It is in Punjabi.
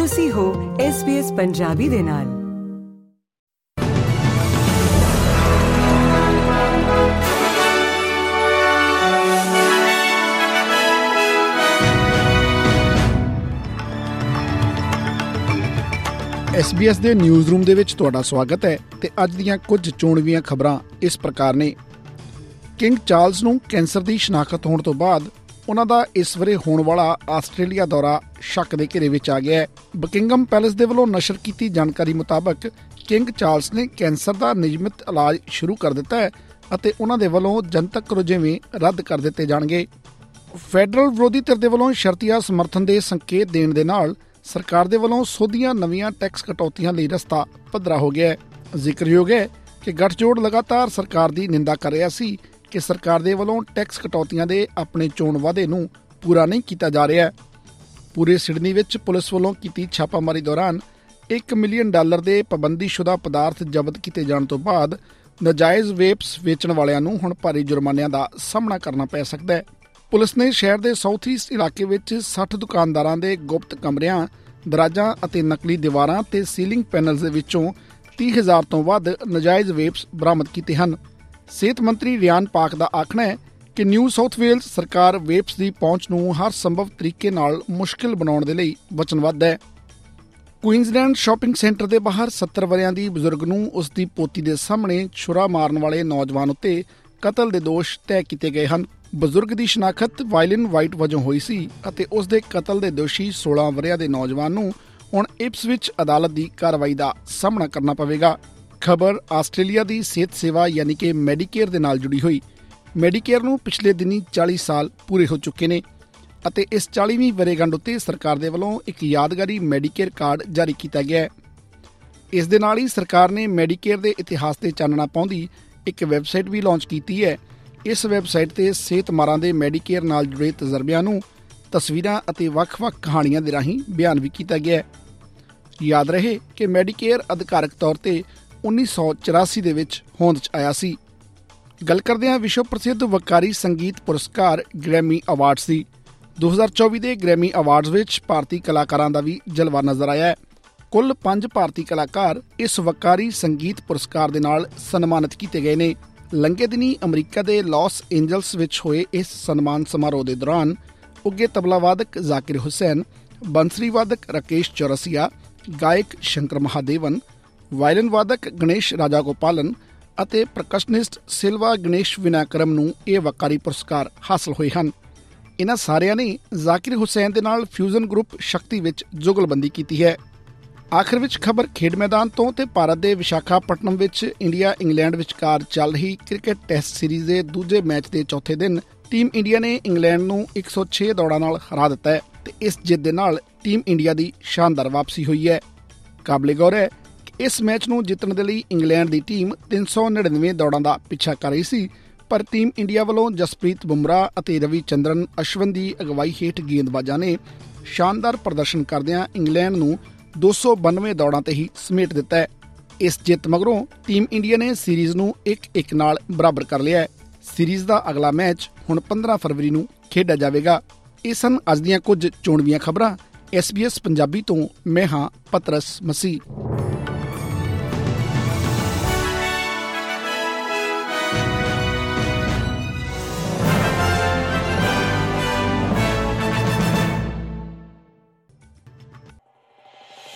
ਤੁਸੀਂ ਹੋ SBS ਪੰਜਾਬੀ ਦੇ ਨਾਲ। SBS ਦੇ ਨਿਊਜ਼ ਰੂਮ ਦੇ ਵਿੱਚ ਤੁਹਾਡਾ ਸਵਾਗਤ ਹੈ ਤੇ ਅੱਜ ਦੀਆਂ ਕੁਝ ਚੋਣਵੀਆਂ ਖਬਰਾਂ ਇਸ ਪ੍ਰਕਾਰ ਨੇ। ਕਿੰਗ ਚਾਰਲਸ ਨੂੰ ਕੈਂਸਰ ਦੀ ਸ਼ਨਾਖਤ ਹੋਣ ਤੋਂ ਬਾਅਦ ਉਹਨਾਂ ਦਾ ਇਸ ਵਰੇ ਹੋਣ ਵਾਲਾ ਆਸਟ੍ਰੇਲੀਆ ਦੌਰਾ ਸ਼ੱਕ ਦੇ ਘੇਰੇ ਵਿੱਚ ਆ ਗਿਆ ਹੈ। ਬਕਿੰਗਮ ਪੈਲੇਸ ਦੇ ਵੱਲੋਂ ਨਸ਼ਰ ਕੀਤੀ ਜਾਣਕਾਰੀ ਮੁਤਾਬਕ ਕਿੰਗ ਚਾਰਲਸ ਨੇ ਕੈਂਸਰ ਦਾ ਨਿਯਮਿਤ ਇਲਾਜ ਸ਼ੁਰੂ ਕਰ ਦਿੱਤਾ ਹੈ ਅਤੇ ਉਹਨਾਂ ਦੇ ਵੱਲੋਂ ਜਨਤਕ ਰੁਝੇਵੇਂ ਰੱਦ ਕਰ ਦਿੱਤੇ ਜਾਣਗੇ। ਫੈਡਰਲ ਵਿਰੋਧੀ ਧਿਰ ਦੇ ਵੱਲੋਂ ਸ਼ਰਤੀਆ ਸਮਰਥਨ ਦੇ ਸੰਕੇਤ ਦੇਣ ਦੇ ਨਾਲ ਸਰਕਾਰ ਦੇ ਵੱਲੋਂ ਸੋਧੀਆਂ ਨਵੀਆਂ ਟੈਕਸ ਕਟੌਤੀਆਂ ਲਈ ਰਸਤਾ ਪੱਧਰਾ ਹੋ ਗਿਆ ਹੈ। ਜ਼ਿਕਰਯੋਗ ਹੈ ਕਿ ਗੱਠਜੋੜ ਲਗਾਤਾਰ ਸਰਕਾਰ ਦੀ ਨਿੰਦਾ ਕਰ ਰਿਹਾ ਸੀ ਕਿ ਸਰਕਾਰ ਦੇ ਵੱਲੋਂ ਟੈਕਸ ਕਟੌਤੀਆਂ ਦੇ ਆਪਣੇ ਚੋਣ ਵਾਅਦੇ ਨੂੰ ਪੂਰਾ ਨਹੀਂ ਕੀਤਾ ਜਾ ਰਿਹਾ ਪੂਰੇ ਸਿਡਨੀ ਵਿੱਚ ਪੁਲਿਸ ਵੱਲੋਂ ਕੀਤੀ ਛਾਪਾਮਾਰੀ ਦੌਰਾਨ 1 ਮਿਲੀਅਨ ਡਾਲਰ ਦੇ ਪਾਬੰਦੀਸ਼ੁਦਾ ਪਦਾਰਥ ਜ਼ਬਤ ਕੀਤੇ ਜਾਣ ਤੋਂ ਬਾਅਦ ਨਜਾਇਜ਼ ਵੇਪਸ ਵੇਚਣ ਵਾਲਿਆਂ ਨੂੰ ਹੁਣ ਭਾਰੀ ਜੁਰਮਾਨਿਆਂ ਦਾ ਸਾਹਮਣਾ ਕਰਨਾ ਪੈ ਸਕਦਾ ਹੈ। ਪੁਲਿਸ ਨੇ ਸ਼ਹਿਰ ਦੇ ਸਾਊਥ ਈਸਟ ਇਲਾਕੇ ਵਿੱਚ 60 ਦੁਕਾਨਦਾਰਾਂ ਦੇ ਗੁਪਤ ਕਮਰਿਆਂ, ਦਰਾਜਾਂ ਅਤੇ ਨਕਲੀ ਦੀਵਾਰਾਂ ਤੇ ਸੀਲਿੰਗ ਪੈਨਲਸ ਦੇ ਵਿੱਚੋਂ 30000 ਤੋਂ ਵੱਧ ਨਜਾਇਜ਼ ਵੇਪਸ ਬਰਾਮਦ ਕੀਤੇ ਹਨ। ਸਿਹਤ ਮੰਤਰੀ ਰਿਆਨ ਪਾਕ ਦਾ ਆਖਣਾ ਹੈ ਕਿ ਨਿਊ ਸਾਊਥ ਵੇਲਸ ਸਰਕਾਰ ਵੇਪਸ ਦੀ ਪਹੁੰਚ ਨੂੰ ਹਰ ਸੰਭਵ ਤਰੀਕੇ ਨਾਲ ਮੁਸ਼ਕਲ ਬਣਾਉਣ ਦੇ ਲਈ ਵਚਨਬੱਧ ਹੈ। ਕੁਈਨਜ਼ਲੈਂਡ ਸ਼ਾਪਿੰਗ ਸੈਂਟਰ ਦੇ ਬਾਹਰ 70 ਵਰਿਆਂ ਦੀ ਬਜ਼ੁਰਗ ਨੂੰ ਉਸ ਦੀ ਪੋਤੀ ਦੇ ਸਾਹਮਣੇ ਛੁਰਾ ਮਾਰਨ ਵਾਲੇ ਨੌਜਵਾਨ ਉੱਤੇ ਕਤਲ ਦੇ ਦੋਸ਼ ਤੈਅ ਕੀਤੇ ਗਏ ਹਨ। ਬਜ਼ੁਰਗ ਦੀ ਸ਼ਨਾਖਤ ਵਾਇਲਿਨ ਵਾਈਟ ਵਜੋਂ ਹੋਈ ਸੀ ਅਤੇ ਉਸ ਦੇ ਕਤਲ ਦੇ ਦੋਸ਼ੀ 16 ਵਰਿਆਂ ਦੇ ਨੌਜਵਾਨ ਨੂੰ ਹੁਣ ਇਪਸ ਵਿੱਚ ਅਦਾਲਤ ਦੀ ਕਾਰਵਾਈ ਦਾ ਸਾਹਮਣਾ ਕਰਨਾ ਪਵੇਗਾ। ਖਬਰ ਆਸਟ੍ਰੇਲੀਆ ਦੀ ਸਿਹਤ ਸੇਵਾ ਯਾਨੀ ਕਿ ਮੈਡੀਕੇਅਰ ਦੇ ਨਾਲ ਜੁੜੀ ਹੋਈ। ਮੈਡੀਕੇਅਰ ਨੂੰ ਪਿਛਲੇ ਦਿਨੀ 40 ਸਾਲ ਪੂਰੇ ਹੋ ਚੁੱਕੇ ਨੇ ਅਤੇ ਇਸ 40ਵੀਂ ਵਰੇਗੰਢ ਉੱਤੇ ਸਰਕਾਰ ਦੇ ਵੱਲੋਂ ਇੱਕ ਯਾਦਗਾਰੀ ਮੈਡੀਕੇਅਰ ਕਾਰਡ ਜਾਰੀ ਕੀਤਾ ਗਿਆ ਹੈ। ਇਸ ਦੇ ਨਾਲ ਹੀ ਸਰਕਾਰ ਨੇ ਮੈਡੀਕੇਅਰ ਦੇ ਇਤਿਹਾਸ ਤੇ ਚਾਨਣਾ ਪਾਉਂਦੀ ਇੱਕ ਵੈਬਸਾਈਟ ਵੀ ਲਾਂਚ ਕੀਤੀ ਹੈ। ਇਸ ਵੈਬਸਾਈਟ ਤੇ ਸਿਹਤ ਮਾਰਾਂ ਦੇ ਮੈਡੀਕੇਅਰ ਨਾਲ ਜੁੜੇ ਤਜਰਬਿਆਂ ਨੂੰ ਤਸਵੀਰਾਂ ਅਤੇ ਵੱਖ-ਵੱਖ ਕਹਾਣੀਆਂ ਦੇ ਰਾਹੀਂ ਬਿਆਨ ਵੀ ਕੀਤਾ ਗਿਆ ਹੈ। ਯਾਦ ਰਹੇ ਕਿ ਮੈਡੀਕੇਅਰ ਅਧਿਕਾਰਕ ਤੌਰ ਤੇ 1984 ਦੇ ਵਿੱਚ ਹੋਂਦ 'ਚ ਆਇਆ ਸੀ। ਗੱਲ ਕਰਦੇ ਹਾਂ ਵਿਸ਼ਵ ਪ੍ਰਸਿੱਧ ਵਕਾਰੀ ਸੰਗੀਤ ਪੁਰਸਕਾਰ ਗ੍ਰੈਮੀ ਅਵਾਰਡਸ ਦੀ। 2024 ਦੇ ਗ੍ਰੈਮੀ ਅਵਾਰਡਸ ਵਿੱਚ ਭਾਰਤੀ ਕਲਾਕਾਰਾਂ ਦਾ ਵੀ ਜਲਵਾ ਨਜ਼ਰ ਆਇਆ ਹੈ। ਕੁੱਲ 5 ਭਾਰਤੀ ਕਲਾਕਾਰ ਇਸ ਵਕਾਰੀ ਸੰਗੀਤ ਪੁਰਸਕਾਰ ਦੇ ਨਾਲ ਸਨਮਾਨਿਤ ਕੀਤੇ ਗਏ ਨੇ। ਲੰਗੇ ਦਿਨੀ ਅਮਰੀਕਾ ਦੇ ਲਾਸ ਐਂਜਲਸ ਵਿੱਚ ਹੋਏ ਇਸ ਸਨਮਾਨ ਸਮਾਰੋਹ ਦੇ ਦੌਰਾਨ ਉੱਗੇ ਤਬਲਾ ਵਾਦਕ ਜ਼ਾਕਿਰ ਹੁਸੈਨ, ਬੰਸਰੀ ਵਾਦਕ ਰਕੇਸ਼ ਚੌਰਸੀਆ, ਗਾਇਕ ਸ਼ੰਕਰ ਮਹਾਦੇਵਨ ਵਾਇਲਨ ਵਾਦਕ ਗਣੇਸ਼ ਰਾਜਾ ਗੋਪਾਲਨ ਅਤੇ ਪ੍ਰਕਸ਼ਨਿਸਟ ਸਿਲਵਾ ਗਣੇਸ਼ ਵਿਨਾਕਰਮ ਨੂੰ ਇਹ ਵਕਾਰੀ ਪੁਰਸਕਾਰ ਹਾਸਲ ਹੋਏ ਹਨ। ਇਹਨਾਂ ਸਾਰਿਆਂ ਨੇ ਜ਼ਾਕਿਰ ਹੁਸੈਨ ਦੇ ਨਾਲ ਫਿਊਜ਼ਨ ਗਰੁੱਪ ਸ਼ਕਤੀ ਵਿੱਚ ਜੁਗਲਬੰਦੀ ਕੀਤੀ ਹੈ। ਆਖਰ ਵਿੱਚ ਖਬਰ ਖੇਡ ਮੈਦਾਨ ਤੋਂ ਤੇ ਭਾਰਤ ਦੇ ਵਿਸ਼ਾਖਾਪਟਨਮ ਵਿੱਚ ਇੰਡੀਆ ਇੰਗਲੈਂਡ ਵਿਚਕਾਰ ਚੱਲ ਰਹੀ ਕ੍ਰਿਕਟ ਟੈਸਟ ਸੀਰੀਜ਼ ਦੇ ਦੂਜੇ ਮੈਚ ਦੇ ਚੌਥੇ ਦਿਨ ਟੀਮ ਇੰਡੀਆ ਨੇ ਇੰਗਲੈਂਡ ਨੂੰ 106 ਦੌੜਾਂ ਨਾਲ ਹਰਾ ਦਿੱਤਾ ਹੈ ਤੇ ਇਸ ਜਿੱਤ ਦੇ ਨਾਲ ਟੀਮ ਇੰਡੀਆ ਦੀ ਸ਼ਾਨਦਾਰ ਵਾਪਸੀ ਹੋਈ ਹੈ। ਕਾਬਲੇ ਗੌਰ ਹੈ ਕਿ ਇਸ ਮੈਚ ਨੂੰ ਜਿੱਤਣ ਦੇ ਲਈ ਇੰਗਲੈਂਡ ਦੀ ਟੀਮ 399 ਦੌੜਾਂ ਦਾ ਪਿੱਛਾ ਕਰ ਰਹੀ ਸੀ, ਪਰ ਟੀਮ ਇੰਡੀਆ ਵੱਲੋਂ ਜਸਪ੍ਰੀਤ ਬੁਮਰਾਹ ਅਤੇ ਰਵੀ ਚੰਦਰਨ ਅਸ਼ਵਨ ਦੀ ਅਗਵਾਈ ਹੇਠ ਗੇਂਦਬਾਜ਼ਾਂ ਨੇ ਸ਼ਾਨਦਾਰ ਪ੍ਰਦਰਸ਼ਨ ਕਰਦਿਆਂ ਇੰਗਲੈਂਡ ਨੂੰ 292 ਦੌੜਾਂ ਤੇ ਹੀ ਸਮੇਟ ਦਿੱਤਾ ਹੈ। ਇਸ ਜਿੱਤ ਮਗਰੋਂ ਟੀਮ ਇੰਡੀਆ ਨੇ ਸੀਰੀਜ਼ ਨੂੰ 1-1 ਨਾਲ ਬਰਾਬਰ ਕਰ ਲਿਆ ਹੈ। ਸੀਰੀਜ਼ ਦਾ ਅਗਲਾ ਮੈਚ ਹੁਣ 15 ਫਰਵਰੀ ਨੂੰ ਖੇਡਿਆ ਜਾਵੇਗਾ। ਇਹ ਸਨ ਅੱਜ ਦੀਆਂ ਕੁਝ ਚੋਣਵੀਆਂ ਖਬਰਾਂ। SBS ਪੰਜਾਬੀ ਤੋਂ ਮੈਂ ਹਾਂ ਪਤਰਸ ਮਸੀਹ।